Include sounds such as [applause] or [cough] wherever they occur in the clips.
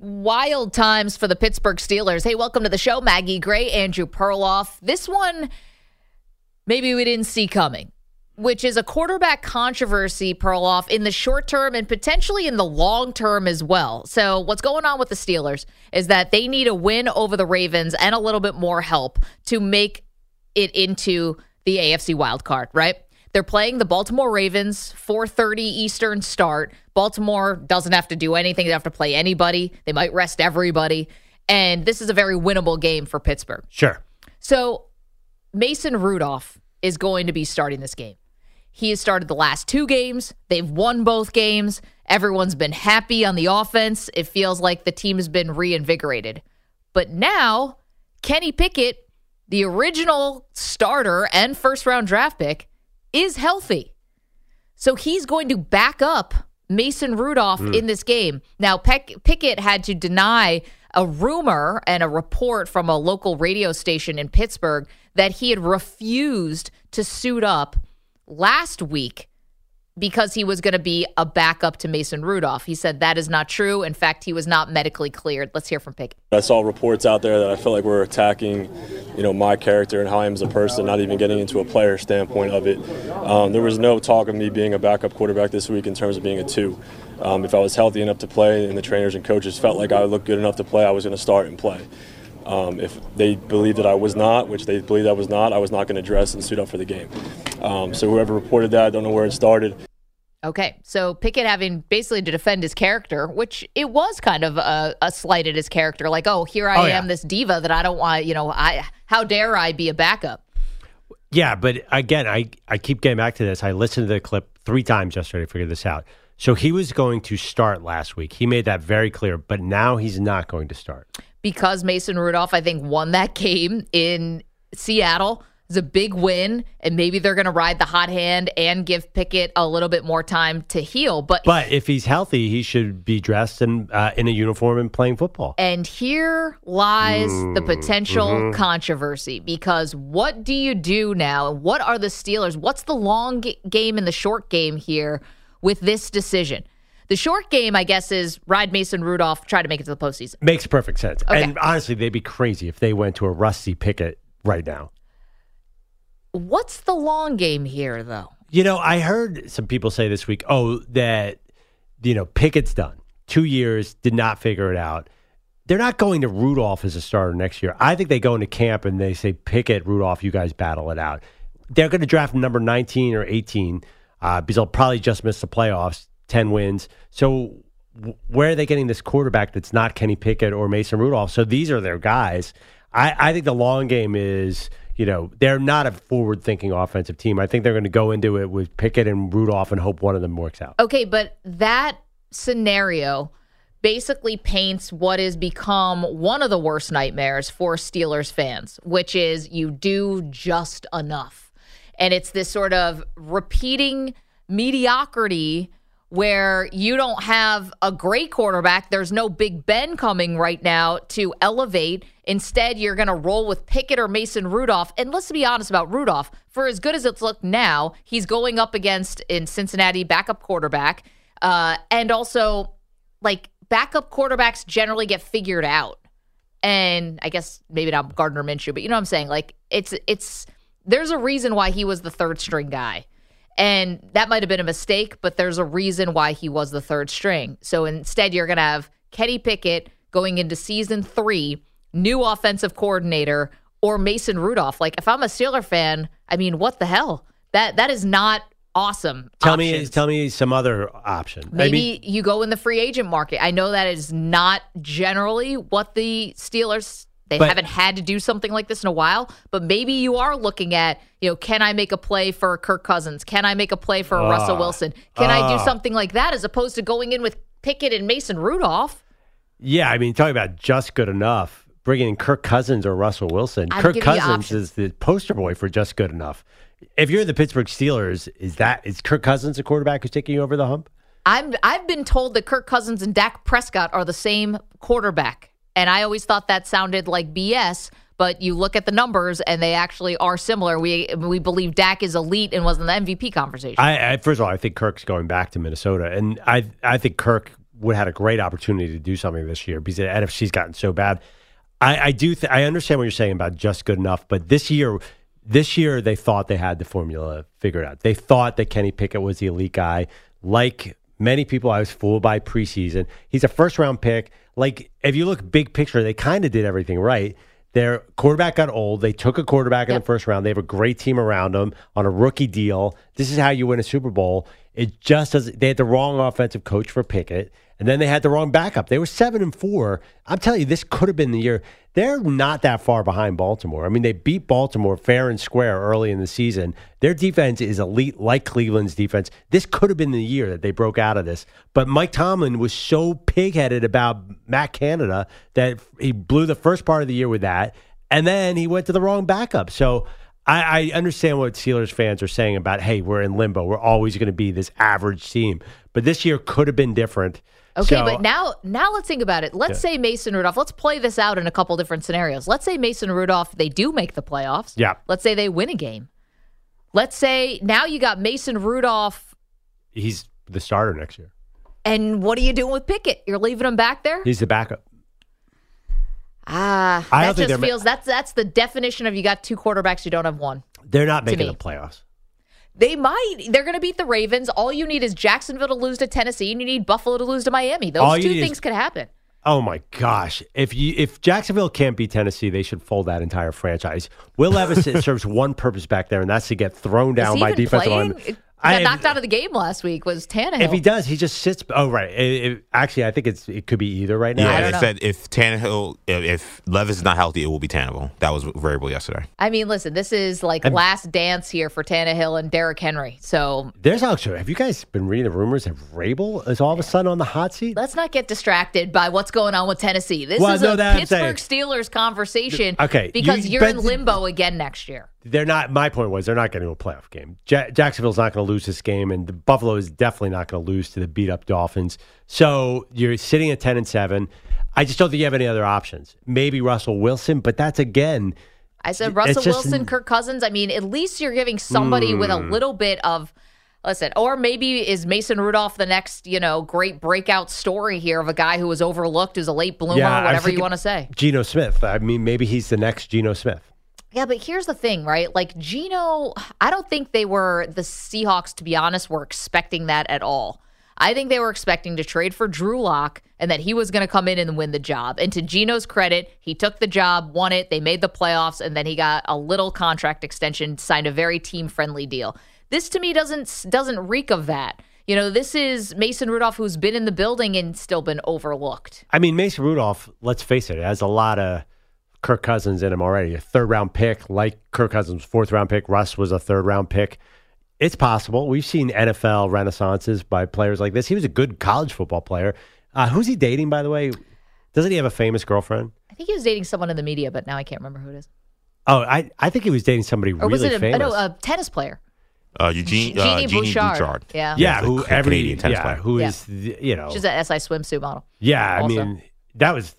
Wild times for the Pittsburgh Steelers. Hey, welcome to the show. Maggie Gray, Andrew Perloff. This one, maybe we didn't see coming, which is a quarterback controversy, Perloff, in the short term and potentially in the long term as well. So, what's going on with the Steelers is that they need a win over the Ravens and a little bit more help to make it into the AFC wild card, right? They're playing the Baltimore Ravens, 4:30 Eastern start. Baltimore doesn't have to do anything. They don't have to play anybody. They might rest everybody. And this is a very winnable game for Pittsburgh. Sure. So Mason Rudolph is going to be starting this game. He has started the last two games. They've won both games. Everyone's been happy on the offense. It feels like the team has been reinvigorated. But now, Kenny Pickett, the original starter and first round draft pick, is healthy. So he's going to back up Mason Rudolph hmm. in this game. Now, Peck- Pickett had to deny a rumor and a report from a local radio station in Pittsburgh that he had refused to suit up last week because he was going to be a backup to Mason Rudolph. He said that is not true. In fact, he was not medically cleared. Let's hear from Pickett. I saw reports out there that I feel like we're attacking, you know, my character and how I am as a person, not even getting into a player standpoint of it. Um, there was no talk of me being a backup quarterback this week in terms of being a two. Um, if I was healthy enough to play and the trainers and coaches felt like I looked good enough to play, I was going to start and play. Um, if they believed that I was not, which they believed I was not, I was not going to dress and suit up for the game. Um, so whoever reported that, I don't know where it started. Okay, so Pickett having basically to defend his character, which it was kind of a, a slight at his character, like, oh, here I Oh, am, yeah. this diva that I don't want, you know, I how dare I be a backup? Yeah, but again, I, I keep getting back to this. I listened to the clip three times yesterday to figure this out. So he was going to start last week. He made that very clear, but now he's not going to start. because Mason Rudolph, I think, won that [laughs] game in Seattle. It's a big win, and maybe they're going to ride the hot hand and give Pickett a little bit more time to heal. But, But if he's healthy, he should be dressed in uh, in a uniform and playing football. and here lies the potential controversy because what do you do now? What are the Steelers? What's the long g- game and the short game here with this decision? The short game, I guess, is ride Mason Rudolph, try to make it to the postseason. Makes perfect sense. Okay. And honestly, they'd be crazy if they went to a Rusty Pickett right now. What's the long game here, though? You know, I heard some people say this week, oh, that, you know, Pickett's done. Two years, did not figure it out. They're not going to Rudolph as a starter next year. I think they go into camp and they say, Pickett, Rudolph, you guys battle it out. They're going to draft number 19 or 18 uh, because they'll probably just miss the playoffs, 10 wins. So where are they getting this quarterback that's not Kenny Pickett or Mason Rudolph? So these are their guys. I, I think the long game is, you know, they're not a forward thinking offensive team. I think they're going to go into it with Pickett and Rudolph and hope one of them works out. Okay, but that scenario basically paints what has become one of the worst nightmares for Steelers fans, which is you do just enough. And it's this sort of repeating mediocrity where you don't have a great quarterback. There's no Big Ben coming right now to elevate. Instead, you're going to roll with Pickett or Mason Rudolph. And let's be honest about Rudolph. For as good as it's looked now, he's going up against in Cincinnati backup quarterback. Uh, and also, like, backup quarterbacks generally get figured out. And I guess maybe not Gardner Minshew, but you know what I'm saying? Like, it's, it's, there's a reason why he was the third string guy. And that might have been a mistake, but there's a reason why he was the third string. So instead, you're going to have Kenny Pickett going into season three, new offensive coordinator, or Mason Rudolph. Like, if I'm a Steeler fan, I mean, what the hell? That that is not awesome. Tell me, tell me some other option. Maybe Maybe you go in the free agent market. I know that is not generally what the Steelers they But- haven't had to do something like this in a while, but maybe you are looking at, you know, can I make a play for Kirk Cousins? Can I make a play for ah. Russell Wilson? Can I do ah. something like that as opposed to going in with Pickett and Mason Rudolph? Yeah, I mean, talking about just good enough, bringing in Kirk Cousins or Russell Wilson. I'm Kirk Cousins is the poster boy for just good enough. If you're the Pittsburgh Steelers, is that is Kirk Cousins a quarterback who's taking you over the hump? I'm I've been told that Kirk Cousins and Dak Prescott are the same quarterback. And I always thought that sounded like BS, but you look at the numbers and they actually are similar. We we believe Dak is elite and was in the MVP conversation. I, I first of all, I think Kirk's going back to Minnesota, and I I think Kirk would have had a great opportunity to do something this year because the NFC's gotten so bad. I, I do. Th- I understand what you're saying about just good enough, but this year, this year they thought they had the formula figured out. They thought that Kenny Pickett was the elite guy. Like many people, I was fooled by preseason. He's a first round pick. Like if you look big picture, they kind of did everything right. Their quarterback got old. They took a quarterback in Yep. the first round. They have a great team around them on a rookie deal. This is how you win a Super Bowl. It just doesn't. They had the wrong offensive coach for Pickett, and then they had the wrong backup. They were seven and four. I'm telling you, this could have been the year. They're not that far behind Baltimore. I mean, they beat Baltimore fair and square early in the season. Their defense is elite, like Cleveland's defense. This could have been the year that they broke out of this. But Mike Tomlin was so pigheaded about Matt Canada that he blew the first part of the year with that, and then he went to the wrong backup. So I, I understand what Steelers fans are saying about, hey, we're in limbo. We're always going to be this average team. But this year could have been different. Okay, So- but now now let's think about it. Let's say Mason Rudolph. Let's play this out in a couple different scenarios. Let's say Mason Rudolph they do make the playoffs. Yeah. Let's say they win a game. Let's say now you got Mason Rudolph, he's the starter next year. and what are you doing with Pickett? You're leaving him back there? He's the backup. Ah, I that just they're ma- feels that's that's the definition of you got two quarterbacks, you don't have one. They're not making the playoffs. They might. They're going to beat the Ravens. All you need is Jacksonville to lose to Tennessee, and you need Buffalo to lose to Miami. Those All two need is- things could happen. Oh my gosh! If you if Jacksonville can't beat Tennessee, they should fold that entire franchise. Will Levis [laughs] serves one purpose back there, and that's to get thrown down by defensive linemen. It- I- got knocked out of the game last week was Tannehill. If he does, he just sits. Oh right. It- it- actually, I think it's it could be either right now. I Yeah, don't they know. said if Tannehill, if, if Levis is not healthy, it will be Tannehill. That was variable yesterday. I mean, listen, this is like last dance here for Tannehill and Derrick Henry. So There's actually. Have you guys been reading the rumors that Vrabel is all of a sudden on the hot seat? let's not get distracted by what's going on with Tennessee. This Well, is no, a Pittsburgh Steelers conversation. Okay, because you- you, are in limbo again next year. They're not. My point was they're not getting to a playoff game. Ja- Jacksonville's not going to lose this game, and the Buffalo is definitely not going to lose to the beat up Dolphins. So you're sitting at ten and seven. I just don't think you have any other options. Maybe Russell Wilson, but that's again. I said Russell just- Wilson, Kirk Cousins. I mean, at least you're giving somebody with a Hmm. little bit of. Listen, or maybe is Mason Rudolph the next, you know, great breakout story here of a guy who was overlooked, who's a late bloomer, Yeah, whatever you want to say. Geno Smith. I mean, maybe he's the next Geno Smith. Yeah, but here's the thing, right? Like Geno, I don't think they were the Seahawks, to be honest, were expecting that at all. I think they were expecting to trade for Drew Lock and that he was going to come in and win the job. And to Geno's credit, he took the job, won it, they made the playoffs, and then he got a little contract extension, signed a very team friendly deal. This to me doesn't doesn't reek of that. You know, this is Mason Rudolph who's been in the building and still been overlooked. I mean, Mason Rudolph. Let's face it, has a lot of Kirk Cousins in him already. A third round pick, like Kirk Cousins' fourth round pick. Russ was a third round pick. It's possible. We've seen NFL renaissances by players like this. He was a good college football player. Uh, who's he dating, by the way? Doesn't he have a famous girlfriend? I think he was dating someone in the media, but now I can't remember who it is. Oh, I, I think he was dating somebody Or really was it a, famous. no, a tennis player? Uh, Eugene, uh, Genie Genie Bouchard. Bouchard. Yeah. yeah, who Ca- every Canadian tennis yeah, player. who Yeah. is the- you know She's an SI swimsuit model. yeah. I also. mean that was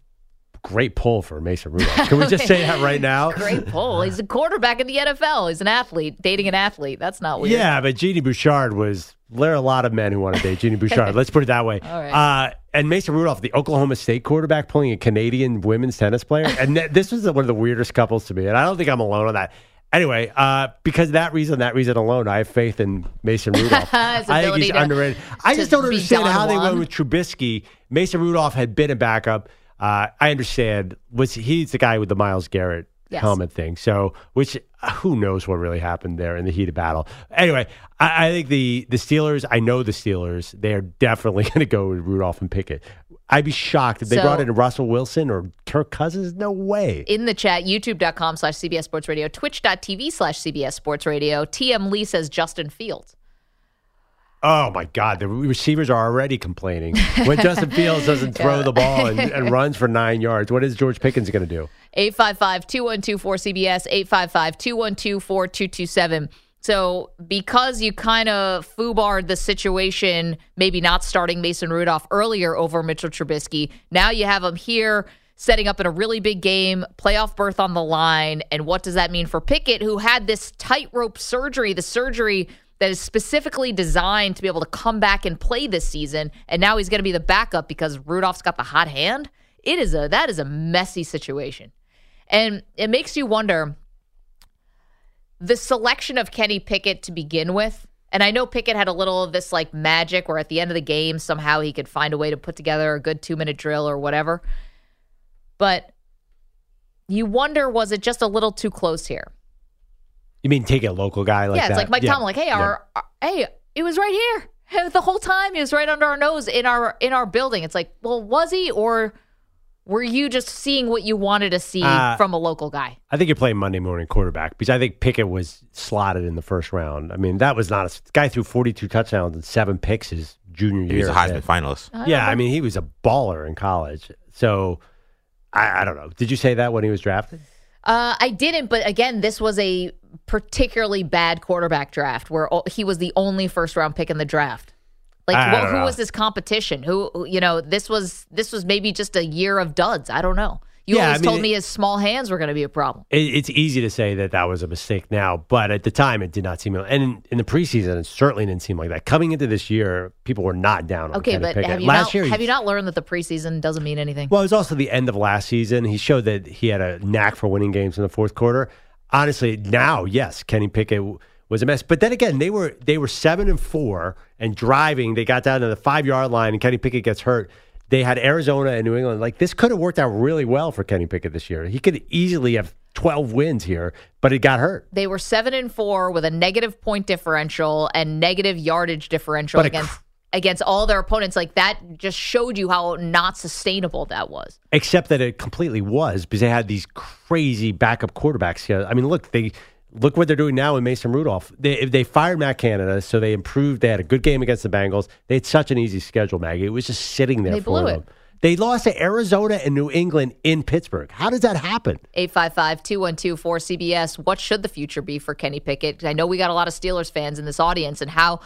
great pull for Mason Rudolph. Can we just say that [laughs] right now? Great pull. He's a quarterback in the NFL. He's an athlete, dating an athlete. That's not weird. Yeah, but Genie Bouchard was. There are a lot of men who want to date Genie [laughs] Bouchard. Let's put it that way. All right. Uh, and Mason Rudolph, the Oklahoma State quarterback, pulling a Canadian women's tennis player, [laughs] and th- this was one of the weirdest couples to me. And I don't think I'm alone on that. Anyway, uh, because of that reason, that reason alone, I have faith in Mason Rudolph. I think he's underrated. I just don't understand how they went with Trubisky. Mason Rudolph had been a backup. Uh, I understand. Was he's the guy with the Myles Garrett Yes. helmet thing? So, which uh, who knows what really happened there in the heat of battle? Anyway, I, I think the the Steelers. I know the Steelers. They are definitely [laughs] going to go with Rudolph and Pickett. I'd be shocked if they So- brought in Russell Wilson or Kirk Cousins. No way. In the chat, youtube.com slash CBS Sports Radio, twitch.tv slash CBS Sports Radio. TM Lee says Justin Fields. Oh my God, the receivers are already complaining when Justin Fields doesn't [laughs] throw the ball and, and [laughs] runs for nine yards. What is George Pickens going to do? 855 212 4CBS, 855 212 4227. So, because you kind of foobarred the situation, maybe not starting Mason Rudolph earlier over Mitchell Trubisky, now you have him here setting up in a really big game, playoff berth on the line. And what does that mean for Pickett, who had this tightrope surgery, the surgery that is specifically designed to be able to come back and play this season, and now he's going to be the backup because Rudolph's got the hot hand. It is a that is a messy situation, and it makes you wonder the selection of Kenny Pickett to begin with. And I know Pickett had a little of this like magic where at the end of the game, somehow he could find a way to put together a good two minute drill or whatever. But you wonder, was it just a little too close here? You mean take a local guy like yeah, it's that? like Mike Yeah. Tomlin, like, hey, Yeah. our, our hey, it was right here. [laughs] The whole time he was right under our nose in our in our building. It's like, well, was he or were you just seeing what you wanted to see Uh, from a local guy? I think you're playing Monday morning quarterback because I think Pickett was slotted in the first round. I mean, that was not a guy threw 42 touchdowns and seven picks his junior He year. was a Heisman finalist. Yeah, I mean, he was a baller in college. So I, I don't know. Did you say that when he was drafted? Uh, I didn't, but again, this was a particularly bad quarterback draft where he was the only first round pick in the draft. Like, who know. was this competition? Who- you know, this was this was maybe just a year of duds. I don't know. You Yeah, I mean, told me his small hands were going to be a problem. It, it's easy to say that that was a mistake now, but at the time, it did not seem. And in, in the preseason, it certainly didn't seem like that. Coming into this year, people were not down on Okay, Kenny but Pickett. have you Last not year, have you not learned that the preseason doesn't mean anything? Well, it was also the end of last season. He showed that he had a knack for winning games in the fourth quarter. Honestly, now, yes, Kenny Pickett was a mess. But then again, they were they were seven and four and driving. They got down to the five yard line, and Kenny Pickett gets hurt. They had Arizona and New England. Like this could have worked out really well for Kenny Pickett this year. He could easily have twelve wins here, but he got hurt. they were seven and four with a negative point differential and negative yardage differential But against cr- against all their opponents. Like that just showed you how not sustainable that was. except that it completely was because they had these crazy backup quarterbacks. here. I mean, look, they look what they're doing now with Mason Rudolph. They they fired Matt Canada, so they improved. They had a good game against the Bengals. They had such an easy schedule, Maggie. It was just sitting there They for blew them. it. They lost to Arizona and New England in Pittsburgh. How does that happen? 855-212-4CBS. What should the future be for Kenny Pickett? I know we got a lot of Steelers fans in this audience and how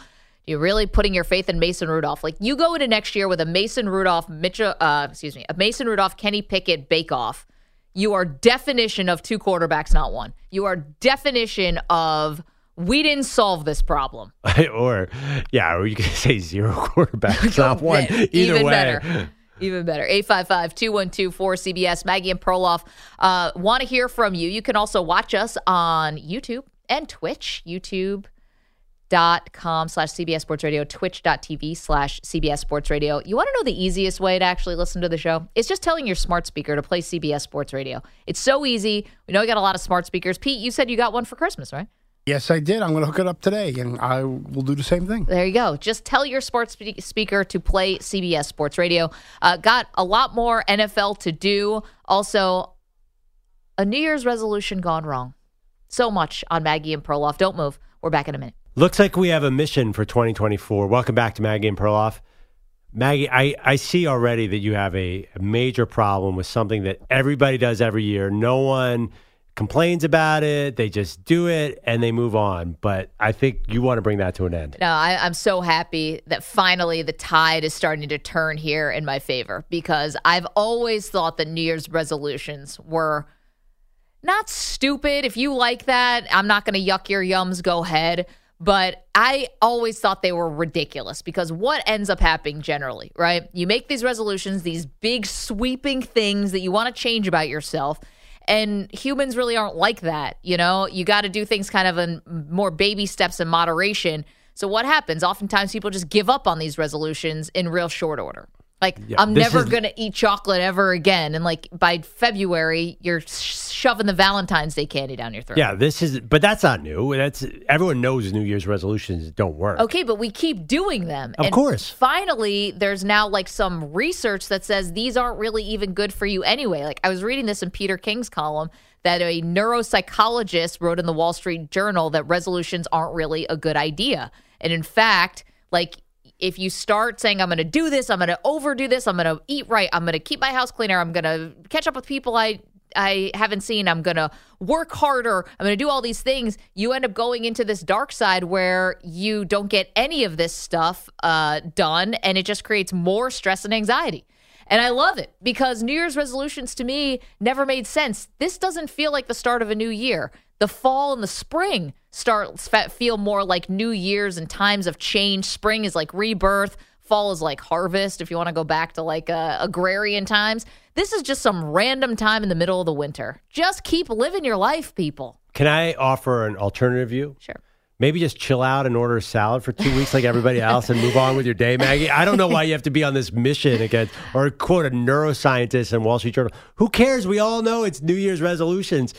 you're really putting your faith in Mason Rudolph. Like you go into next year with a Mason Rudolph, Mitchell, uh, excuse me, a Mason Rudolph, Kenny Pickett bake off. You are definition of two quarterbacks, not one. You are definition of we didn't solve this problem. [laughs] or yeah, or you could [laughs] say zero quarterbacks, [laughs] not one. Either Even way. better. Even better. 855 212 4CBS. Maggie and Perloff uh, want to hear from you. You can also watch us on YouTube and Twitch. YouTube.com slash CBS Sports Radio, twitch.tv slash CBS Sports Radio. You want to know the easiest way to actually listen to the show? It's just telling your smart speaker to play CBS Sports Radio. It's so easy. We know you got a lot of smart speakers. Pete, you said you got one for Christmas, right? Yes, I did. I'm going to hook it up today, and I will do the same thing. There you go. Just tell your sports spe- speaker to play CBS Sports Radio. Uh, got a lot more NFL to do. Also, a New Year's resolution gone wrong. So much on Maggie and Perloff. Don't move. We're back in a minute. Looks like we have a mission for 2024. Welcome back to Maggie and Perloff. Maggie, I, I see already that you have a, major problem with something that everybody does every year. No one complains about it. They just do it and they move on. But I think you want to bring that to an end. No, I, I'm so happy that finally the tide is starting to turn here in my favor because I've always thought that New Year's resolutions were not stupid. If you like that, I'm not going to yuck your yums, go ahead. But I always thought they were ridiculous because what ends up happening generally, right? You make these resolutions, these big sweeping things that you want to change about yourself. And humans really aren't like that. You know, you got to do things kind of in more baby steps in moderation. So what happens? Oftentimes people just give up on these resolutions in real short order. Like I'm never is- going to eat chocolate ever again. And like by February, you're shoving the Valentine's Day candy down your throat. Yeah, this is, but that's not new. That's everyone knows New Year's resolutions don't work. Okay, but we keep doing them. Of And course. Finally, there's now like some research that says these aren't really even good for you anyway. Like I was reading this in Peter King's column that a neuropsychologist wrote in the Wall Street Journal that resolutions aren't really a good idea. And in fact, like if you start saying I'm going to do this, I'm going to overdo this, I'm going to eat right, I'm going to keep my house cleaner, I'm going to catch up with people I I haven't seen. I'm going to work harder. I'm going to do all these things. You end up going into this dark side where you don't get any of this stuff uh, done, and it just creates more stress and anxiety. And I love it because New Year's resolutions to me never made sense. This doesn't feel like the start of a new year. The fall and the spring start feel more like New Year's and times of change. Spring is like rebirth. Fall is like harvest. If you want to go back to like uh, agrarian times, this is just some random time in the middle of the winter. Just keep living your life, people. Can I offer an alternative view? Sure. Maybe just chill out and order a salad for two weeks like everybody else and move on with your day, Maggie. I don't know why you have to be on this mission again or quote a neuroscientist in Wall Street Journal. Who cares? We all know it's New Year's resolutions.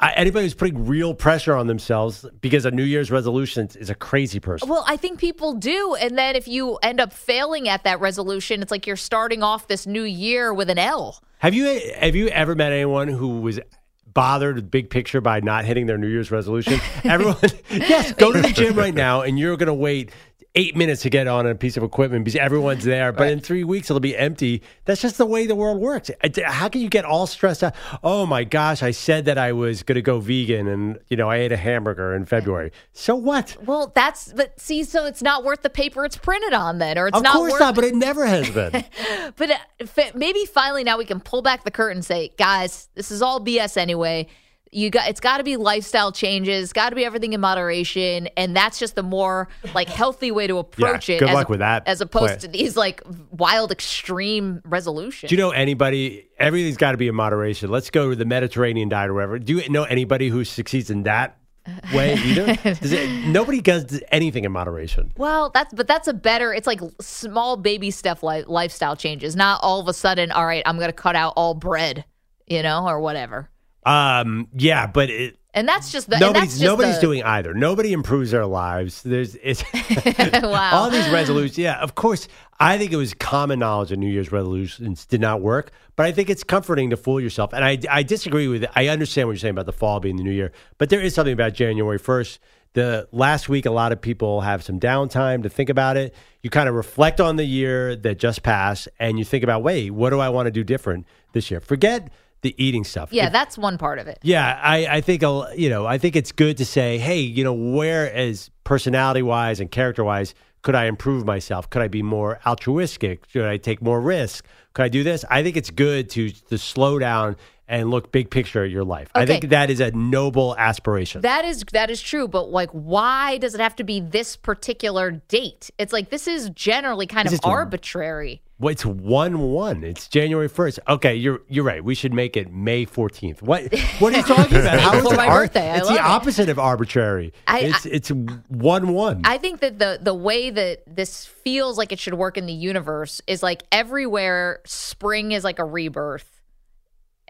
I, anybody who's putting real pressure on themselves because of New Year's resolutions is a crazy person. Well, I think people do. And then if you end up failing at that resolution, it's like you're starting off this new year with an L. Have you have you ever met anyone who was bothered with big picture by not hitting their New Year's resolution? [laughs] Everyone, [laughs] yes, go to the gym right now, and you're going to wait eight minutes to get on a piece of equipment because everyone's there. But in three weeks, it'll be empty. That's just the way the world works. How can you get all stressed out? Oh my gosh, I said that I was going to go vegan, and you know I ate a hamburger in February. So what? Well, that's but see, so it's not worth the paper it's printed on, then, or it's Of not Of course worth. not, but it never has been. [laughs] But uh, maybe finally now we can pull back the curtain and say, guys, this is all BS anyway. You got it's got to be lifestyle changes, got to be everything in moderation, and that's just the more like healthy way to approach Yeah, it. good as luck with that as opposed plan. to these like wild extreme resolutions. Do you know anybody? Everything's got to be in moderation. Let's go to the Mediterranean diet or whatever. Do you know anybody who succeeds in that [laughs] way either? Does it, nobody does anything in moderation. Well, that's but that's a better. It's like small baby stuff, li- lifestyle changes, not all of a sudden. All right, I'm going to cut out all bread, you know, or whatever. Um, yeah, but it, And that's just the nobody's just nobody's the- doing either. Nobody improves their lives. There's it's [laughs] wow. all these resolutions. Yeah, of course. I think it was common knowledge that New Year's resolutions did not work, but I think it's comforting to fool yourself. And I, I disagree with it. I understand what you're saying about the fall being the new year, but there is something about January 1st. The last week, a lot of people have some downtime to think about it. You kind of reflect on the year that just passed, and you think about, wait, what do I want to do different this year? Forget the eating stuff. yeah, If- that's one part of it. yeah, I, I think a- you know. I think it's good to say, hey, you know, where as personality wise and character wise could I improve myself? Could I be more altruistic? Should I take more risk? Could I do this? I think it's good to to slow down and look big picture at your life. I think that is a noble aspiration. That is that is true, but like, why does it have to be this particular date? It's like this is generally kind Is of arbitrary. well, it's one one. It's January first. Okay, you're you're right. We should make it May fourteenth. What [laughs] what are you talking about? How is my ar- birthday. I It's the it. opposite of arbitrary. I- it's it's one one. I think that the the way that this feels like it should work in the universe is like everywhere spring is like a rebirth.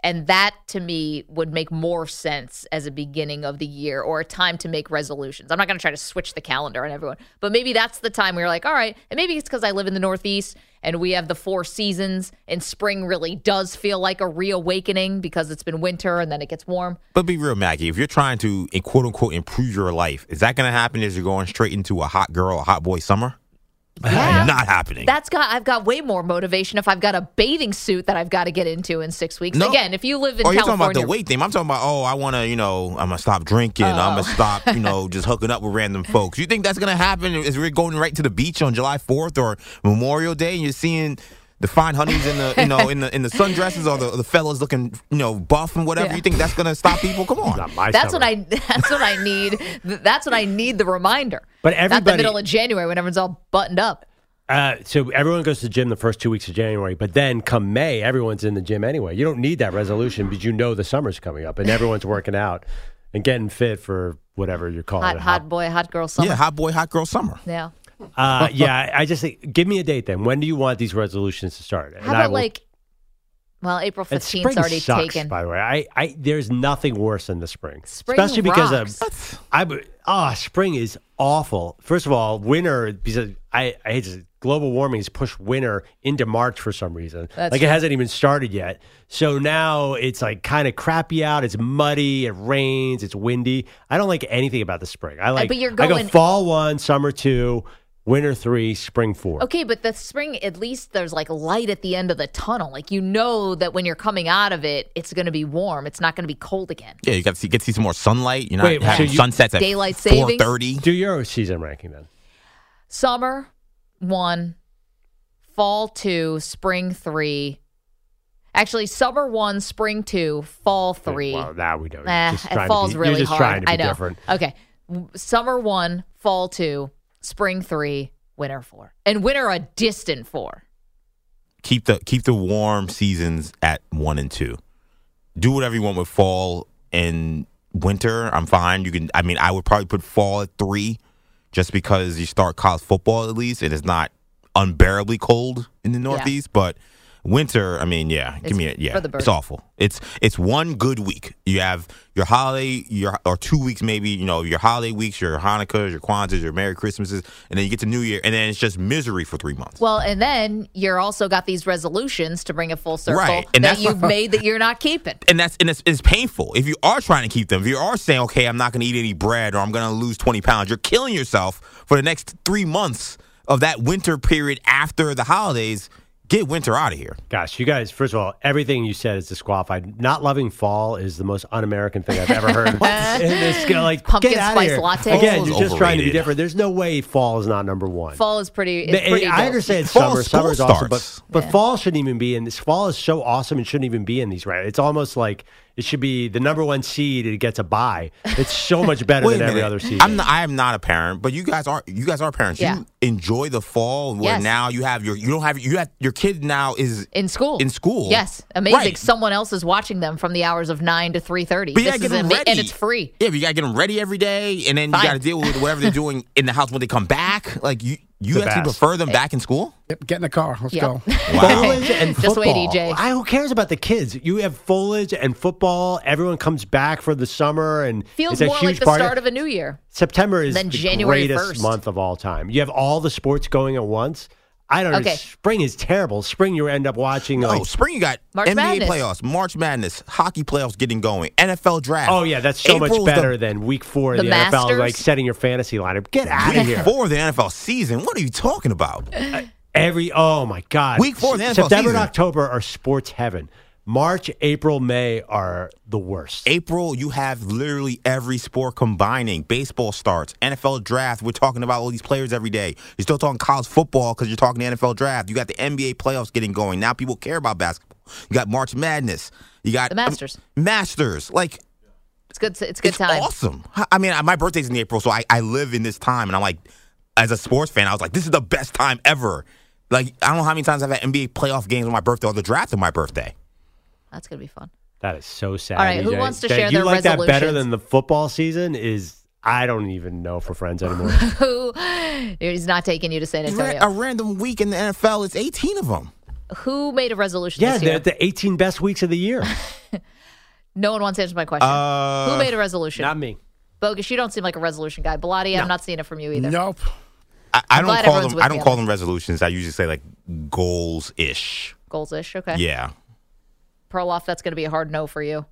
And that to me would make more sense as a beginning of the year or a time to make resolutions. I'm not going to try to switch the calendar on everyone, but maybe that's the time you're like, all right, and maybe it's because I live in the Northeast and we have the four seasons, and spring really does feel like a reawakening because it's been winter and then it gets warm. But be real, Maggie. If you're trying to quote unquote improve your life, is that going to happen as you're going straight into a hot girl, a hot boy summer? Yeah. Not happening. That's got I've got way more motivation if I've got a bathing suit that I've got to get into in six weeks. No. Again, if you live in Oh, you're talking about the weight thing. I'm talking about, oh, I want to, you know, I'm going to stop drinking. I'm Oh. going to stop, you know, [laughs] just hooking up with random folks. You think that's going to happen Is we're going right to the beach on July 4th or Memorial Day and you're seeing the fine honeys in the, you know, in the in the sundresses or the, the fellas looking, you know, buff and whatever. Yeah. You think that's going to stop people? Come on. That's summer. what I [laughs] that's what I need. That's what I need the reminder. But not the everybody- middle of January when everyone's all buttoned up. Uh, so everyone goes to the gym the first two weeks of January, but then come May, everyone's in the gym anyway. You don't need that resolution because you know the summer's coming up and everyone's working out and getting fit for whatever you're calling Hot it. hot boy, hot girl summer. Yeah, hot boy, hot girl summer. Yeah. Uh, yeah, I just think, give me a date then. When do you want these resolutions to start? And How I about will- like well, April fifteenth already sucks, taken. By the way, I, I there's nothing worse than the spring, Spring especially because of I. Ah, spring is awful. First of all, winter because I I hate to, global warming has pushed winter into March for some reason. That's like it hasn't even started yet. So now it's like kind of crappy out. It's muddy. It rains. It's windy. I don't like anything about the spring. I like. but you're I go going- fall one, summer two, winter three, spring four. Okay, but the spring, at least there's like light at the end of the tunnel. Like you know that when you're coming out of it, it's going to be warm. It's not going to be cold again. Yeah, you got to see, get to see some more sunlight. You're not Wait, having so you- sunsets at Daylight savings? 4.30. Do your season ranking then. Summer one, fall two, spring three, Actually, summer one, spring two, fall three. Well, now we don't. Eh, Just it trying to falls be- really You're just hard. trying to be I know. different. Okay, W- summer one, fall two, spring three, winter four, and winter a distant four. keep the keep the warm seasons at one and two. Do whatever you want with fall and winter. I'm fine. You can. I mean, I would probably put fall at three, just because you start college football at least, and it's not unbearably cold in the Northeast. But winter, I mean, yeah, It's give me a, yeah. for the birds. It's awful. It's it's one good week. You have your holiday, your or two weeks maybe. You know, your holiday weeks, your Hanukkahs, your Kwanzas, your Merry Christmases, and then you get to New Year, and then it's just misery for three months. Well, and then you're also got these resolutions to bring a full circle Right, and that you've [laughs] made that you're not keeping. and that's and it's, it's painful if you are trying to keep them. If you are saying, okay, I'm not going to eat any bread or I'm going to lose 20 pounds, you're killing yourself for the next three months of that winter period after the holidays. Get winter out of here. Gosh, you guys, first of all, everything you said is disqualified. Not loving fall is the most un American thing I've ever [laughs] heard. [laughs] In this, like, Pumpkin get spice here. latte? Again, you're is just trying to be different. There's no way fall is not number one. Fall is pretty. It's But, pretty I dope. understand Fall, summer. school Summer's awesome, but starts. but fall shouldn't even be in this. Fall is so awesome and shouldn't even be in these. Right? It's almost like it should be the number one seed. It gets a bye. It's so [laughs] much better than every other season. I'm not, I am not a parent, but you guys are. You guys are parents. Yeah. You enjoy the fall where Yes. now you have your. You don't have you have your kid now is in school. in school. Yes, amazing. Right. Someone else is watching them from the hours of nine to three thirty. But you This gotta is get them ready, and it's free. Yeah, but you gotta get them ready every day, and then Fine. you gotta deal with whatever they're [laughs] doing in the house when they come back. Like you, you The actually best. prefer them back in school. Yep, get in the car. Let's Yeah. go. [laughs] Foliage and Just wait, football. EJ. I, who cares about the kids? You have foliage and football. Everyone comes back for the summer, and Feels it's a more huge like the party. start of a new year. September is Then the January greatest 1st. month of all time. You have all the sports going at once. I don't know. Okay. Spring is terrible. Spring, you end up watching No, like. Oh, spring you got March NBA Madness. playoffs, March Madness, hockey playoffs getting going, NFL draft. Oh yeah, that's so much April's the better than week four of The the, NFL. Masters? Like setting your fantasy lineup. Get out of Week here. four of the NFL season. What are you talking about? Uh, every oh my god. Week four of the NFL September season. and October are sports heaven. March, April, May are the worst. April, you have literally every sport combining. Baseball starts, NFL draft. We're talking about all these players every day. You're still talking college football because you're talking the NFL draft. You got the NBA playoffs getting going. Now people care about basketball. You got March Madness. You got The Masters. Masters. Like It's good. It's good it's time. awesome. I mean, my birthday's in April, so I, I live in this time, and I'm like, as a sports fan, I was like, this is the best time ever. Like, I don't know how many times I've had NBA playoff games on my birthday or the draft on my birthday. That's gonna be fun. That is so sad. All right, who wants to That share you their like that better than the football season? Is I don't even know for friends anymore. [laughs] Who? He's not taking you to San Ra- Antonio. a random week in the NFL, it's 18 of them. Who made a resolution yeah, this year? they're the 18 best weeks of the year. [laughs] no one wants to answer my question. Uh, Who made a resolution? Not me. Bogus, you don't seem like a resolution guy. Bellotti, I'm not seeing it from you either. Nope. I, I don't call them. I don't call them resolutions. I usually say like goals ish. Goals ish. Okay. Yeah. Perloff, that's going to be a hard no for you.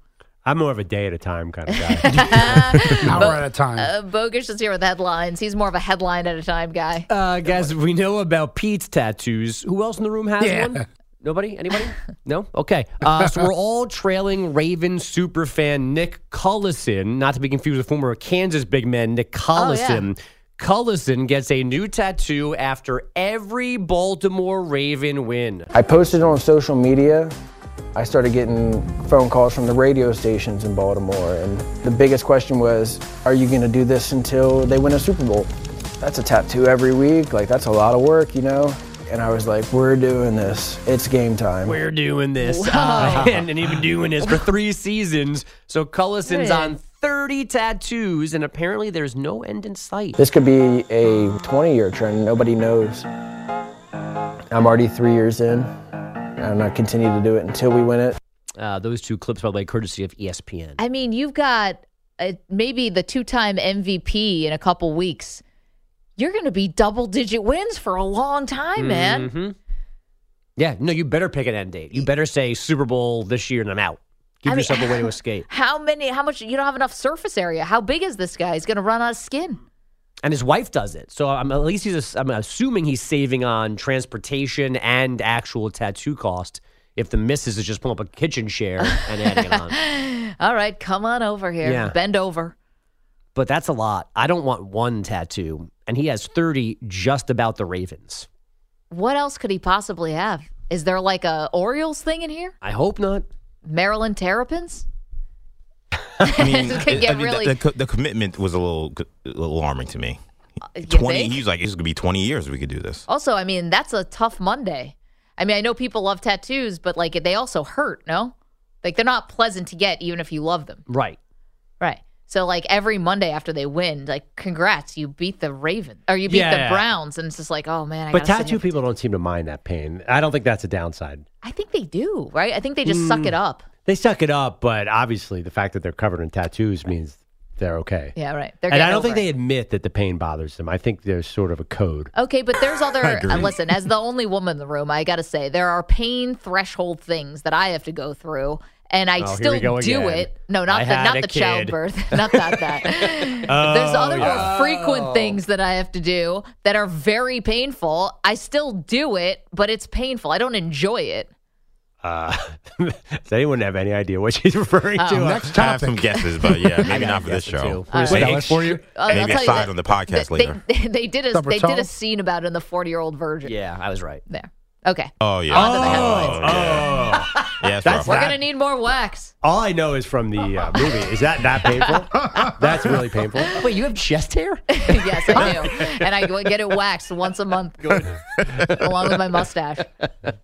I'm more of a day at a time kind of guy. Hour at a time. Uh, Bogus is here with headlines. He's more of a headline at a time guy. Uh, guys, we know about Pete's tattoos. Who else in the room has Yeah. one? Nobody? Anybody? no? Okay. Uh, so we're all trailing Ravens superfan Nick Cullison, not to be confused with former Kansas big man Nick Collison. Cullison gets a new tattoo after every Baltimore Raven win. I posted on social media. I started getting phone calls from the radio stations in Baltimore, and the biggest question was, Are you going to do this until they win a Super Bowl? That's a tattoo every week. Like, that's a lot of work, you know? And I was like, We're doing this. It's game time. We're doing this. Uh, [laughs] and, and he's been doing this for three seasons. So Cullison's on 30 tattoos, and apparently there's no end in sight. This could be a 20 year trend. Nobody knows. I'm already three years in, and I'm going to continue to do it until we win it. Uh, those two clips, by the way, courtesy of ESPN. I mean, you've got uh, maybe the two time MVP in a couple weeks. You're going to be double digit wins for a long time, man. Mhm. Yeah, no, you better pick an end date. You better say Super Bowl this year and I'm out. Give I mean, yourself a way to [laughs] escape. How many, how much, you don't have enough surface area. How big is this guy? He's going to run out of skin. And his wife does it. So I'm at least he's I'm assuming he's saving on transportation and actual tattoo cost. If the missus is just pulling up a kitchen chair and adding it on. [laughs] All right, come on over here. Yeah. Bend over. But that's a lot. I don't want one tattoo. And he has 30 just about the Ravens. What else could he possibly have? Is there like a Orioles thing in here? I hope not. Maryland Terrapins? I mean, [laughs] This could I mean, really- the, the, the commitment was a little, a little alarming to me. You Twenty. think? He was like, "It's gonna be twenty years. We could do this." Also, I mean, that's a tough Monday. I mean, I know people love tattoos, but like they also hurt, no? Like they're not pleasant to get even if you love them. Right. Right. So like every Monday after they win, like congrats, you beat the ravens or you beat Yeah. the Browns and it's just like, "Oh man, I But tattoo people don't seem to mind that pain. I don't think that's a downside. I think they do, right? I think they just Mm. suck it up. They suck it up, but obviously the fact that they're covered in tattoos means they're okay. Yeah, right. They're and I don't think they admit that the pain bothers them. I think there's sort of a code. Okay, but there's other. [laughs] agree. uh, listen, as the only woman in the room, I got to say there are pain threshold things that I have to go through, and I Oh, still do again. it. No, not I the not the kid. childbirth, [laughs] not that that. [laughs] there's other more frequent things that I have to do that are very painful. I still do it, but it's painful. I don't enjoy it. Uh, [laughs] does anyone have any idea what she's [laughs] referring to? Next I have some topic. guesses, but yeah, [laughs] maybe not for this guesses, show. too. All right. Wait, for you. Uh, I'll Maybe tell you aside that- on the podcast they, later. They, they did a Double they did a tall? scene about it in the 40 year old virgin. Yeah, I was right. There. Okay. Oh yeah. On to the headlines. Oh, [laughs] Yeah, it's That's. We're that- gonna need more wax. all I know is from the uh, movie. Is that that painful? [laughs] That's really painful. Wait, you have chest hair? [laughs] yes, I do, and I get it waxed once a month, along with my mustache.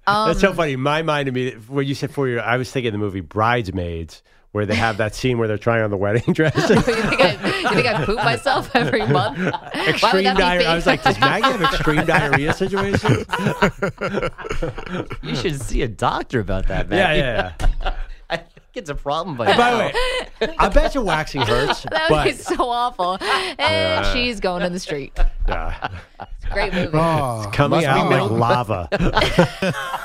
Um, That's so funny. My mind, immediately when you said for your, I was thinking the movie Bridesmaids, where they have that scene where they're trying on the wedding [laughs] dress. [laughs] you think I, you think I poop myself every [laughs] month? Extreme diarrhea. I was like, does? Maggie have extreme diarrhea situation? You should see a doctor about that, man. Yeah, yeah, yeah. I it's a problem, but By the way, [laughs] I bet you waxing hurts, [laughs] that would be so awful. And she's going in the street. uh, Great movie. Oh, coming Must be out like lava. [laughs]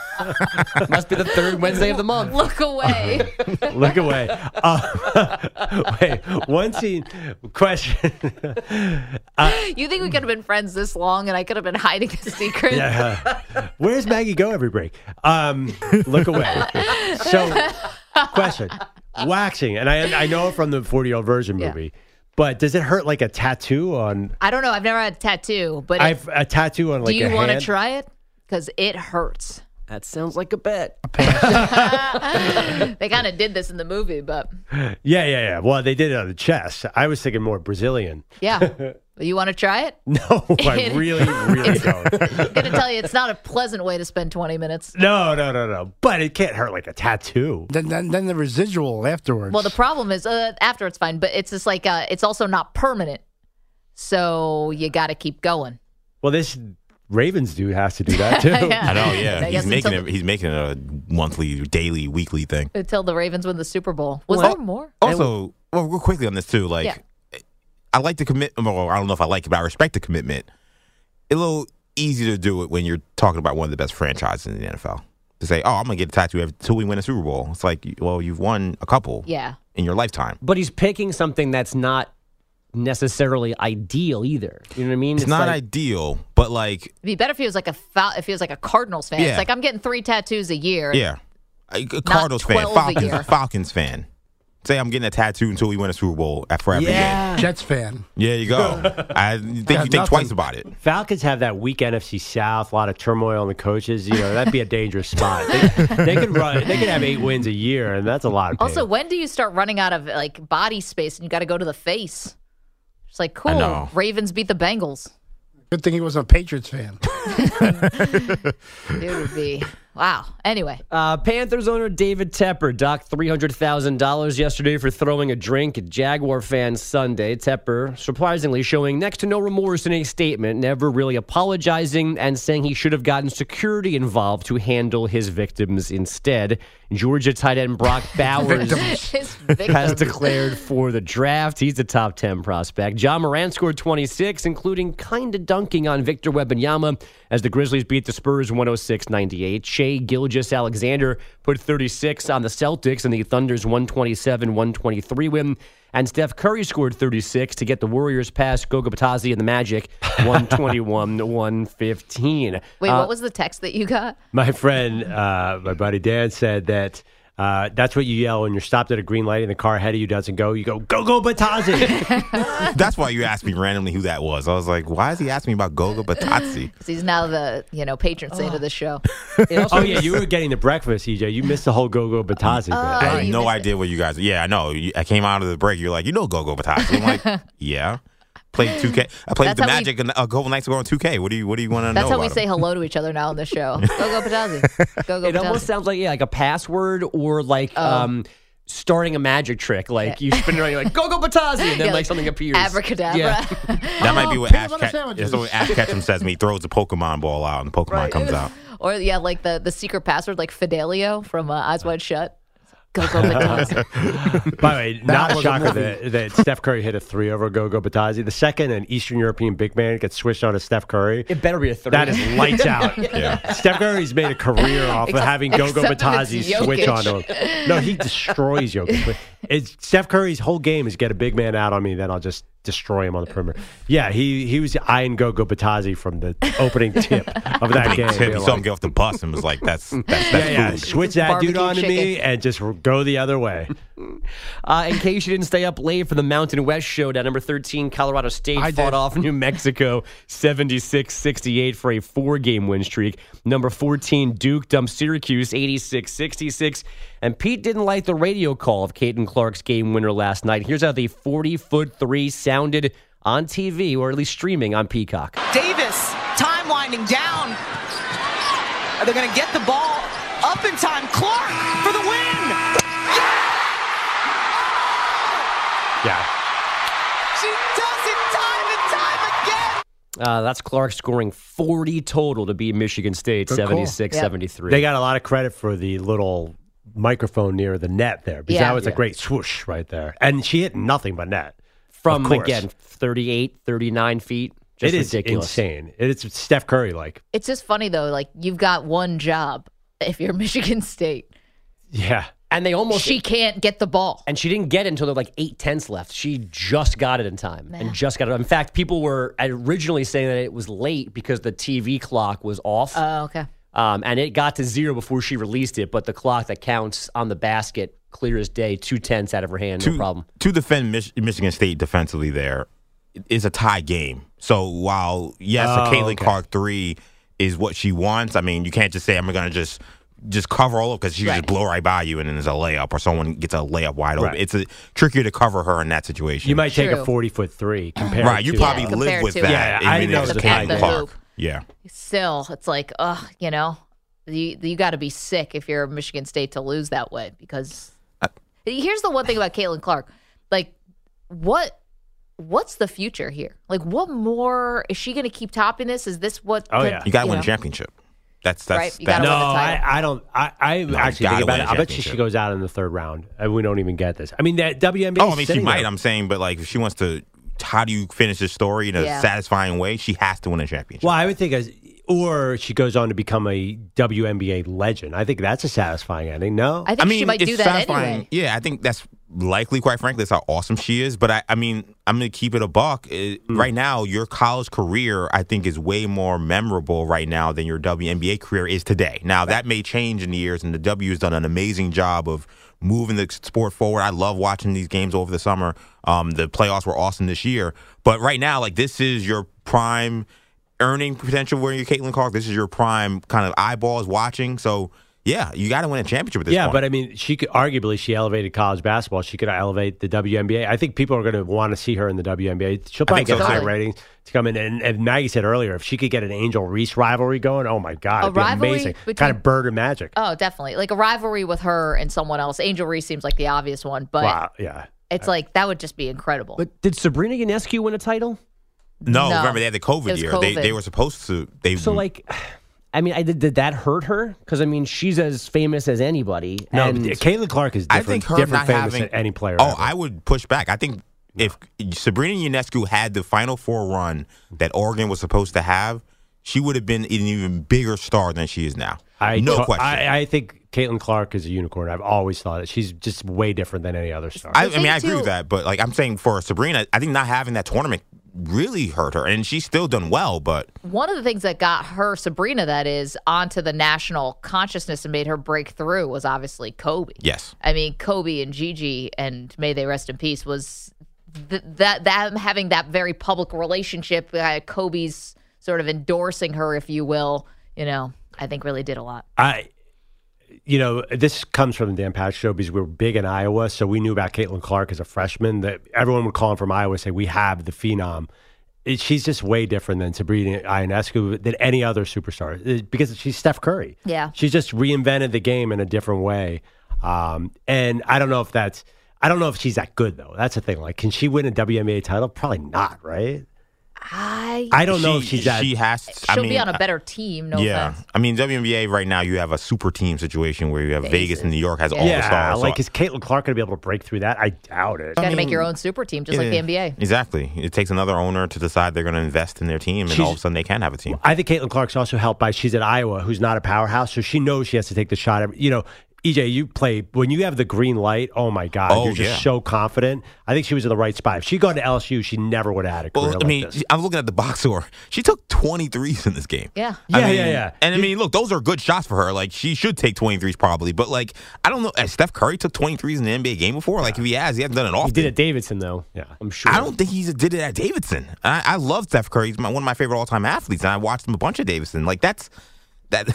must be the third Wednesday of the month. Look away. Look away. Uh, wait, one scene question. You think we could have been friends this long, and I could have been hiding a secret? Yeah. Where's Maggie go every break? Um, look away. So, question: waxing, and I I know from the forty year old virgin Yeah. movie, but does it hurt like a tattoo on? I don't know. I've never had a tattoo, but I've a tattoo on like do you a want to hand. try it? Because it hurts. That sounds like a bet. [laughs] [laughs] They kind of did this in the movie, but Yeah, yeah, yeah. Well, they did it on the chest. I was thinking more Brazilian. yeah. [laughs] you want to try it? No, I really, really don't. I'm gonna tell you, it's not a pleasant way to spend 20 minutes. No, no, no, no. But it can't hurt like a tattoo. then, then then the residual afterwards. Well, the problem is uh, after it's fine, but it's just like uh, it's also not permanent. So you got to keep going. Well, this Ravens dude has to do that [laughs] too. Yeah. I know. Yeah, I he's making it. He's making it a monthly, daily, weekly thing. Until the Ravens win the Super Bowl. Was Well- there more? Also, well, real quickly on this too, like Yeah. I like the commit. Well, I don't know if I like it, but I respect the commitment. It's a little easy to do it when you're talking about one of the best franchises in the NFL. To say, "Oh, I'm gonna get a tattoo until we win a Super Bowl." It's like, well, you've won a couple Yeah. in your lifetime. But he's picking something that's not necessarily ideal either. You know what I mean? It's, not like, ideal, but like, It'd be better if he was like a Fal- if he was like a Cardinals fan. Yeah. It's like I'm getting three tattoos a year. yeah, a, a Cardinals fan, 12 a Falcons. Falcons fan. Say I'm getting a tattoo until we win a Super Bowl at forever. Yeah. Jets fan. yeah, you go. [laughs] I think you think nothing. twice about it. Falcons have that weak NFC South, a lot of turmoil in the coaches. You know, that'd be a dangerous spot. They, they could run, they could have eight wins a year, and that's a lot of pain. Also, when do you start running out of like body space and you got to go to the face? It's like cool. Ravens beat the Bengals. Good thing he wasn't a Patriots fan. [laughs] It would be wow. Anyway, Uh, Panthers owner David Tepper docked $300,000 yesterday for throwing a drink at Jaguar fans Sunday. Tepper surprisingly showing next to no remorse in a statement, never really apologizing and saying he should have gotten security involved to handle his victims instead. Georgia tight end Brock [laughs] Bowers [laughs] has [laughs] declared for the draft. He's a top 10 prospect. Ja Morant scored 26, including kind of dunking on Victor Wembanyama as the Grizzlies beat the Spurs 106 98. Shai Gilgeous-Alexander put 36 on the Celtics in the Thunder's 127 123 win. And Steph Curry scored 36 to get the Warriors past Goga Bitadze and the Magic 121 115. Wait, Uh, what was the text that you got? my friend, uh, my buddy Dan said that Uh, that's what you yell when you're stopped at a green light and the car ahead of you doesn't go. You go, go, go, Bitadze. [laughs] That's why you asked me randomly who that was. I was like, why is he asking me about Gogo Bitadze? [laughs] 'Cause he's now the you know patron saint of the show. [laughs] oh, yeah, you were getting the breakfast, EJ. You missed the whole go, go Bitadze bit. I Oh, had no missed idea what you guys. Yeah, I know. I came out of the break. You're like, you know, Gogo Bitadze. I'm like, yeah. Played 2K. [laughs] I played That's the how we- Magic and a couple nights ago on 2K. What do you What do you want to know? That's how we about say him? hello to each other now on the show. [laughs] Go go Bitadze. Go go It almost sounds like yeah, like a password or like Oh. um, starting a magic trick. Like you spin it around, you're like, go go Bitadze, and then Yeah, like, like something appears. Abracadabra. Yeah. That might be [laughs] what Ash, butter Cat- sandwiches. that's what Ash Ketchum says. Me throws the Pokemon ball out, and the Pokemon comes out. Or yeah, like the the secret password, like Fidelio from uh, Eyes Wide Shut. Go go [laughs] By the way, not a shocker that, that Steph Curry hit a three over Goga Bitadze. The second an Eastern European big man gets switched on to Steph Curry, It better be a three. that is lights [laughs] out. Yeah. Steph Curry's made a career off of having Goga except if Bitadze switch Jokic. onto him. No, he destroys Jokic. [laughs] But It's, Steph Curry's whole game is get a big man out on me, then I'll just destroy him on the perimeter. Yeah, he he was eyeing Goga Bitadze from the opening [laughs] tip of that game. Tip, he saw him get off the bus and was like, "That's [laughs] that's, that's yeah, yeah, switch that dude Barbecue onto me and just go the other way. [laughs] Uh, in case you didn't stay up late for the Mountain West showdown, number 13, Colorado State I fought did. off New Mexico 76 68 for a four game win streak. Number 14, Duke dumped Syracuse 86 66. And Pete didn't like the radio call of Caitlin Clark's game winner last night. Here's how the 40 foot three sounded on TV, or at least streaming on Peacock. Davis, time winding down. Are they going to get the ball up in time? Clark for the win. Yeah. She does it time and time again. Uh, that's Clark scoring 40 total to beat Michigan State Good call. 76 73. They got a lot of credit for the little microphone near the net there because Yeah. that was a great swoosh right there. And she hit nothing but net. From, again, 38, 39 feet. Just it is ridiculous. insane. It's Steph Curry like. it's just funny though. Like you've got one job if you're [laughs] Michigan State. Yeah. And they almost She can't get the ball. and she didn't get it until there were like eight tenths left. She just got it in time and just got it. In fact, people were originally saying that it was late because the TV clock was off, Oh, okay. Um, and it got to zero before she released it. But the clock that counts on the basket, clear as day, two tenths out of her hand, no problem. to defend Mich- Michigan State defensively there is a tie game. So while yes, Oh, a Caitlin okay. Clark three is what she wants. I mean, you can't just say I'm going to just just cover all up because she Right. just blow right by you and then there's a layup or someone gets a layup wide open. Right. It's a, trickier to cover her in that situation. You might take a 40 foot three compared right. You to probably Yeah, live compared with to- that. Yeah, in I didn't know minutes it was of a tie Caitlin. Clark. Hoop. Yeah. Still, it's like, ugh, you know, you you got to be sick if you're Michigan State to lose that way because uh, here's the one thing about Caitlin Clark, like what. What's the future here? Like, what more is she going to keep topping this? Is this what? Oh, could- yeah. You got to win know? a championship. That's that's Right, you that's No, win the title. I, I don't. I, I No, actually think about it. a I bet you she goes out in the third round, and we don't even get this. I mean, that WNBA. Oh, I mean, she might. there. I'm saying, but like, if she wants to, how do you finish this story in a Yeah. satisfying way? She has to win a championship. Well, I would think as, or she goes on to become a WNBA legend. I think that's a satisfying ending. No, I think she might do that anyway. Yeah, I think that's likely. Quite frankly, that's how awesome she is. But I, I mean, I'm going to keep it a buck. Uh, Hmm. Right now, your college career, I think, is way more memorable right now than your WNBA career is today. Now, that may change in the years, and the W has done an amazing job of moving the sport forward. I love watching these games over the summer. Um, the playoffs were awesome this year, but right now, like this is your prime earning potential where you're Caitlin Clark. This is your prime kind of eyeballs watching. So yeah, you got to win a championship at this yeah, point. but I mean, she could arguably she elevated college basketball. She could elevate the WNBA. I think people are going to want to see her in the WNBA. She'll probably think so, get high too. ratings to come in. And, and Maggie said earlier, if she could get an Angel Reese rivalry going, oh my god, it'd be rivalry amazing. between- kind of bird and magic. Oh, definitely. Like a rivalry with her and someone else. Angel Reese seems like the obvious one, but wow, yeah. it's like that would just be incredible. But did Sabrina Ionescu win a title? no, No. remember they had the COVID was year. They they were supposed to. They So, like, I mean, I, did, did that hurt her? Because, I mean, she's as famous as anybody. No, and Caitlin Clark is different. I different. think her different not famous having than any player. Oh, ever. I would push back. I think if Sabrina Ionescu had the Final Four run that Oregon was supposed to have, she would have been an even bigger star than she is now. I no to- question. I, I think Caitlin Clark is a unicorn. I've always thought that she's just way different than any other star. I, I mean, I agree with that, but like I'm saying for Sabrina, I think not having that tournament really hurt her, and she's still done well. But One of the things that got her, Sabrina, that is, onto the national consciousness and made her break through was obviously Kobe. yes, I mean, Kobe and Gigi, and may they rest in peace, was th- that that having that very public relationship. Uh, Kobe's sort of endorsing her, if you will. You know, I think really did a lot. I, you know, this comes from the Dan Patrick show because we were big in Iowa, so we knew about Caitlin Clark as a freshman. That everyone would call him from Iowa, say we have the phenom. It- she's just way different than Sabrina Ionescu than any other superstar It- because she's Steph Curry. Yeah. she's just reinvented the game in a different way. Um, and I don't know if that's. I don't know if she's that good though. That's the thing. Like, can she win a WNBA title? Probably not, right? I I don't know if she, she's that. she has. she'll I mean, be on a uh, better team. No yeah, offense. I mean WNBA right now you have a super team situation where you have Vegas, and New York has all the yeah, stars. So like is Caitlin Clark going to be able to break through that? I doubt it. Got to make your own super team, just like the NBA. Exactly. It takes another owner to decide they're going to invest in their team, and She's- all of a sudden they can have a team. I think Caitlin Clark's also helped by she's at Iowa, who's not a powerhouse, so she knows she has to take the shot. Every, you know, EJ, you play when you have the green light. Oh my God, Oh, you're just yeah. so confident. I think she was in the right spot. If she'd gone to LSU, she never would have had a career Well, I like mean, this. I'm looking at the box score. She took 23s in this game. Yeah. I Yeah, mean, yeah, yeah. And I mean, look, those are good shots for her. Like, she should take 23s probably. But, like, I don't know. Has Steph Curry took 23s in the NBA game before? Like, if he has, he hasn't done it often. He did at Davidson, though. Yeah. I'm sure. I don't think he's did it at Davidson. I, I love Steph Curry. He's my, one of my favorite all time athletes, and I watched him a bunch of Davidson. Like that's that.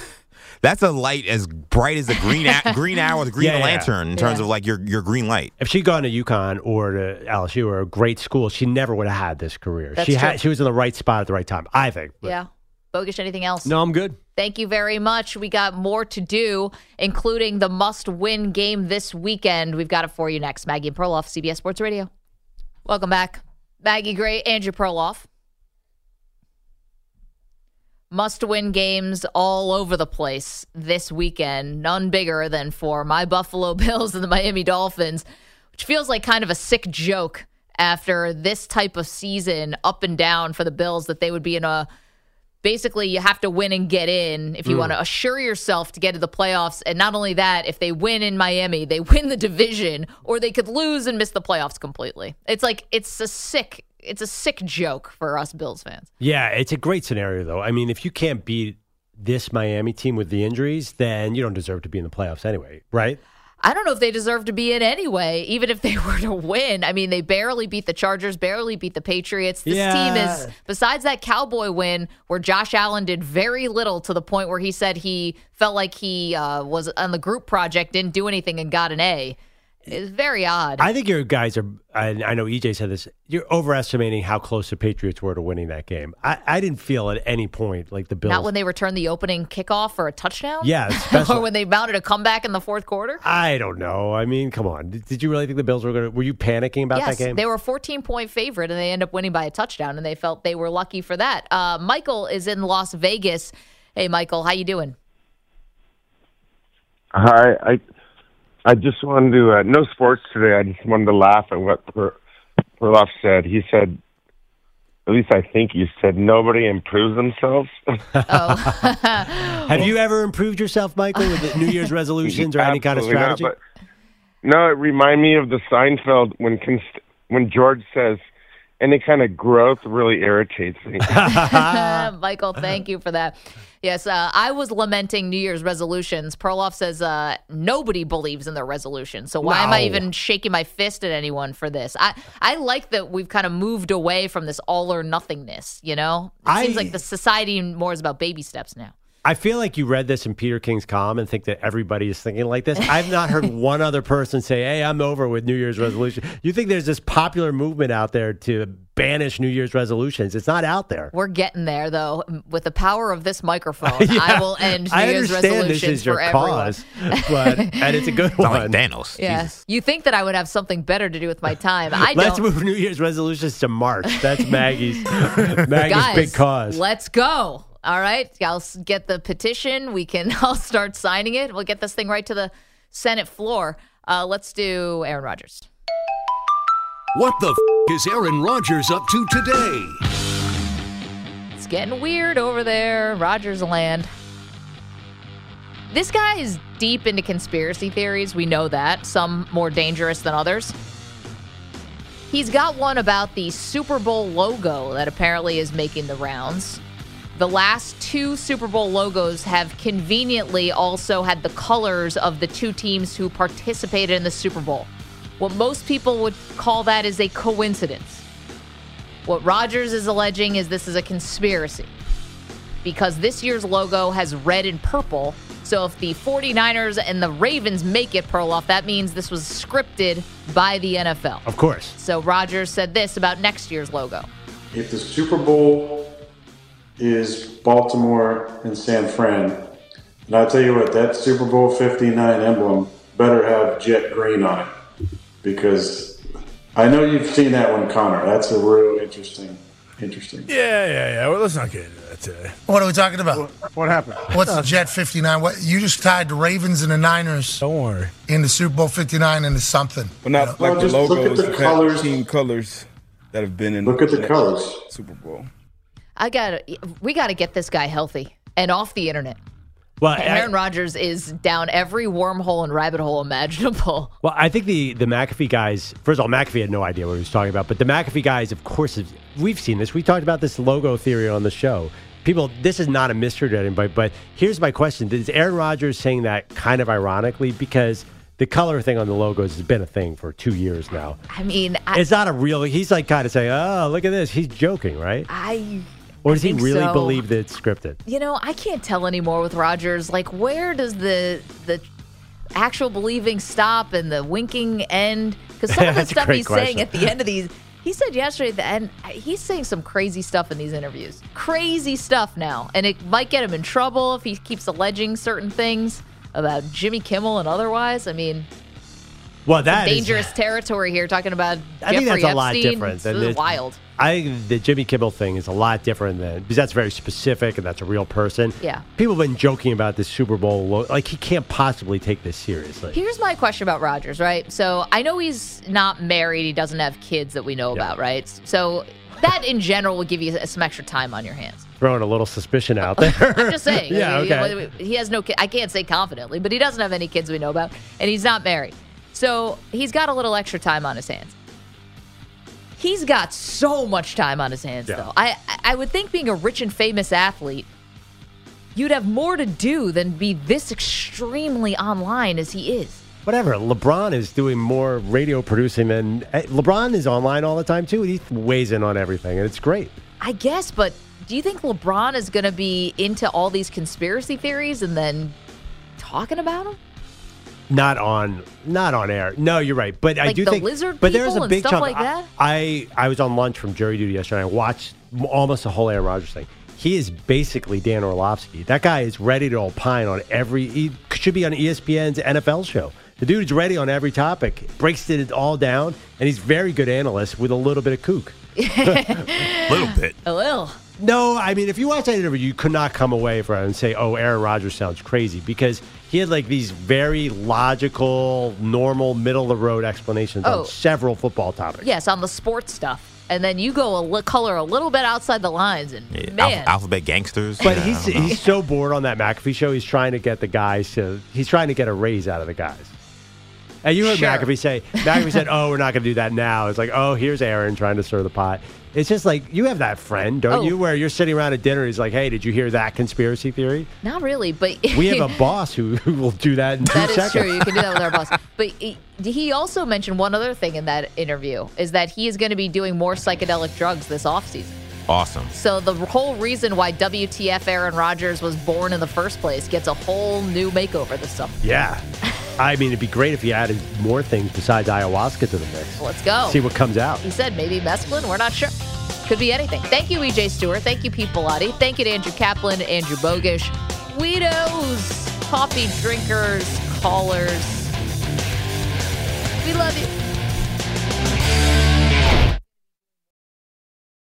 That's a light as bright as the green a, [laughs] green hour, the green Yeah, yeah. lantern in terms Yeah. of like your your green light. if she'd gone to UConn or to LSU or a great school, she never would have had this career. That's she true. had she was in the right spot at the right time. I think. But Yeah. Bogish, anything else? No, I'm good. Thank you very much. We got more to do, including the must win game this weekend. We've got it for you next. Maggie and Perloff, CBS Sports Radio. Welcome back. Maggie Gray, Andrew Perloff. Must win games all over the place this weekend. None bigger than for my Buffalo [laughs] Bills and the Miami Dolphins, which feels like kind of a sick joke after this type of season up and down for the Bills that they would be in a basically you have to win and get in if you mm. want to assure yourself to get to the playoffs. And not only that if they win in Miami they win the division or they could lose and miss the playoffs completely. It's like it's a sick it's a sick joke for us Bills fans Yeah, it's a great scenario though. I mean, if you can't beat this Miami team with the injuries, then you don't deserve to be in the playoffs anyway, right? I don't know if they deserve to be in anyway even if they [laughs] were to win I mean they barely beat the Chargers barely beat the Patriots this Yeah. team is besides that Cowboy win where Josh Allen did very little to the point where he said he felt like he uh, was on the group project didn't do anything and got an A it's very odd I think your guys are. I, I know EJ said this. You're overestimating how close the Patriots were to winning that game. I, I didn't feel at any point like the Bills. Not when they returned the opening kickoff for a touchdown? Yeah, [laughs] or when they mounted a comeback in the fourth quarter? I don't know. I mean, come on. Did, did you really think the Bills were going to? Were you panicking about yes, that game? they were a 14 point favorite and they end up winning by a touchdown and they felt they were lucky for that. Uh, Michael is in Las Vegas. Hey, Michael, how you doing? Hi, I I just wanted to uh, no sports today. I just wanted to laugh at what Per- Perloff said. He said, at least I think he said, nobody improves themselves. [laughs] Oh, [laughs] Have you ever improved yourself, Michael, with New Year's [laughs] resolutions or any kind of Absolutely not, strategy? but- no, it reminded me of the Seinfeld when Const- when George says any kind of growth really irritates me. [laughs] [laughs] Michael, thank you for that. Yes, uh, I was lamenting New Year's resolutions. Perloff says uh, nobody believes in their resolutions. So why am I even shaking my fist at anyone for this? I, I like that we've kind of moved away from this all or nothingness, you know? It I- seems like the society more is about baby steps now. I feel like you read this in Peter King's column and think that everybody is thinking like this. I've not heard [laughs] one other person say, "Hey, I'm over with New Year's resolution." You think there's this popular movement out there to banish New Year's resolutions? It's not out there. We're getting there, though. With the power of this microphone, [laughs] I will end New I Year's understand resolutions this is your cause, but and it's a good It's one. like Thanos. Yeah. Jesus. You think that I would have something better to do with my time. I Let's don't. move New Year's resolutions to March. That's Maggie's [laughs] Maggie's Guys, big cause. let's go. All right. I'll get the petition. We can [laughs] I'll start signing it. We'll get this thing right to the Senate floor. Uh, let's do Aaron Rodgers. What the f- is Aaron Rodgers up to today? It's getting weird over there, Rodgers land. This guy is deep into conspiracy theories. We know that. Some more dangerous than others. He's got one about the Super Bowl logo that apparently is making the rounds. The last two Super Bowl logos have conveniently also had the colors of the two teams who participated in the Super Bowl. What most people would call that is a coincidence. What Rodgers is alleging is this is a conspiracy because this year's logo has red and purple. So if the 49ers and the Ravens make it, Perloff, that means this was scripted by the NFL. Of course. So Rodgers said this about next year's logo. If the Super Bowl is Baltimore and San Fran, and I tell you what, that Super Bowl 59 emblem better have jet green on it because I know you've seen that one, Connor. That's a real interesting, interesting. Yeah, yeah, yeah. Well, let's not get into that today. What are we talking about? What happened? What's Jet 59? What you just tied the Ravens and the Niners Don't worry. in the Super Bowl 59 into something. But not Well, like the just look at the the colors. team colors that have been in. Look at the that colors. Super Bowl. I got to we got to get this guy healthy and off the internet. Well, Aaron Rodgers is down every wormhole and rabbit hole imaginable. [laughs] Well, I think the the McAfee guys. First of all, McAfee had no idea what he was talking about, but the McAfee guys, of course, have, we've seen this. We talked about this logo theory on the show. People, this is not a mystery to anybody. But here's my question: Is Aaron Rodgers saying that kind of ironically because the color thing on the logos has been a thing for two years now? I mean, I, It's not a real. He's like kind of saying, "Oh, look at this." He's joking, right? I Or does he really so. believe that it's scripted? You know, I can't tell anymore with Rodgers. Like, where does the the actual believing stop and the winking end? Because some of [laughs] the stuff he's saying at the end of these, he said yesterday at the end, he's saying some crazy stuff in these interviews. Crazy stuff now, and it might get him in trouble if he keeps alleging certain things about Jimmy Kimmel and otherwise. I mean, Well, that is- dangerous [laughs] territory here. Talking about I think Jeffrey that's a lot Epstein. different. This is the- wild. I think the Jimmy Kimmel thing is a lot different than because that's very specific and that's a real person. Yeah. People have been joking about this Super Bowl. Like he can't possibly take this seriously. Here's my question about Rodgers, right? So I know he's not married. He doesn't have kids that we know about, right? So that in general will give you some extra time on your hands. Throwing a little suspicion out there. [laughs] I'm just saying. [laughs] yeah. Okay. He has no. I can't say confidently, but he doesn't have any kids we know about, and he's not married. So he's got a little extra time on his hands. He's got so much time on his hands, Yeah. though. I I would think being a rich and famous athlete, you'd have more to do than be this extremely online as he is. Whatever. LeBron is doing more radio producing than eh, LeBron is online all the time too. He weighs in on everything, and it's great. I guess, but do you think LeBron is going to be into all these conspiracy theories and then talking about them? Not on, not on air. No, you're right. But I do the think, lizard but there's a big stuff chunk. like I- that? I, I was on lunch from jury duty yesterday. I watched almost the whole Aaron Rodgers thing. He is basically Dan Orlovsky. That guy is ready to opine on every. He should be on ESPN's NFL show. The dude's ready on every topic, breaks it all down, and he's very good analyst with a little bit of kook. A [laughs] little bit. A little. No, I mean, if you watch that interview, you could not come away from it and say, "Oh, Aaron Rodgers sounds crazy," because he had like these very logical, normal, middle of the road explanations Oh. on several football topics. Yes, on the sports stuff. And then you go a li- color a little bit outside the lines, and Alph- man, alphabet gangsters. But Yeah, he's he's so bored on that McAfee show. He's trying to get the guys to. He's trying to get a raise out of the guys. And you heard Sure. McAfee say, McAfee said, "Oh, we're not going to do that now." It's like, "Oh, here's Aaron trying to stir the pot." It's just like you have that friend, don't Oh. you? Where you're sitting around at dinner. He's like, "Hey, did you hear that conspiracy theory?" not really. But We have a [laughs] boss who, who will do that in two That is seconds. true. You can do that with our boss. [laughs] But he, he also mentioned one other thing in that interview is that he is going to be doing more psychedelic drugs this offseason. awesome. So the whole reason why WTF Aaron Rodgers was born in the first place gets a whole new makeover this summer. Yeah. [laughs] I mean, it'd be great if you added more things besides ayahuasca to the mix. Let's go. See what comes out. He said maybe mescaline. We're not sure. Could be anything. Thank you, EJ Stewart. Thank you, Pete Pilati. Thank you to Andrew Kaplan, Andrew Bogish, Guidos, coffee drinkers, callers. We love you.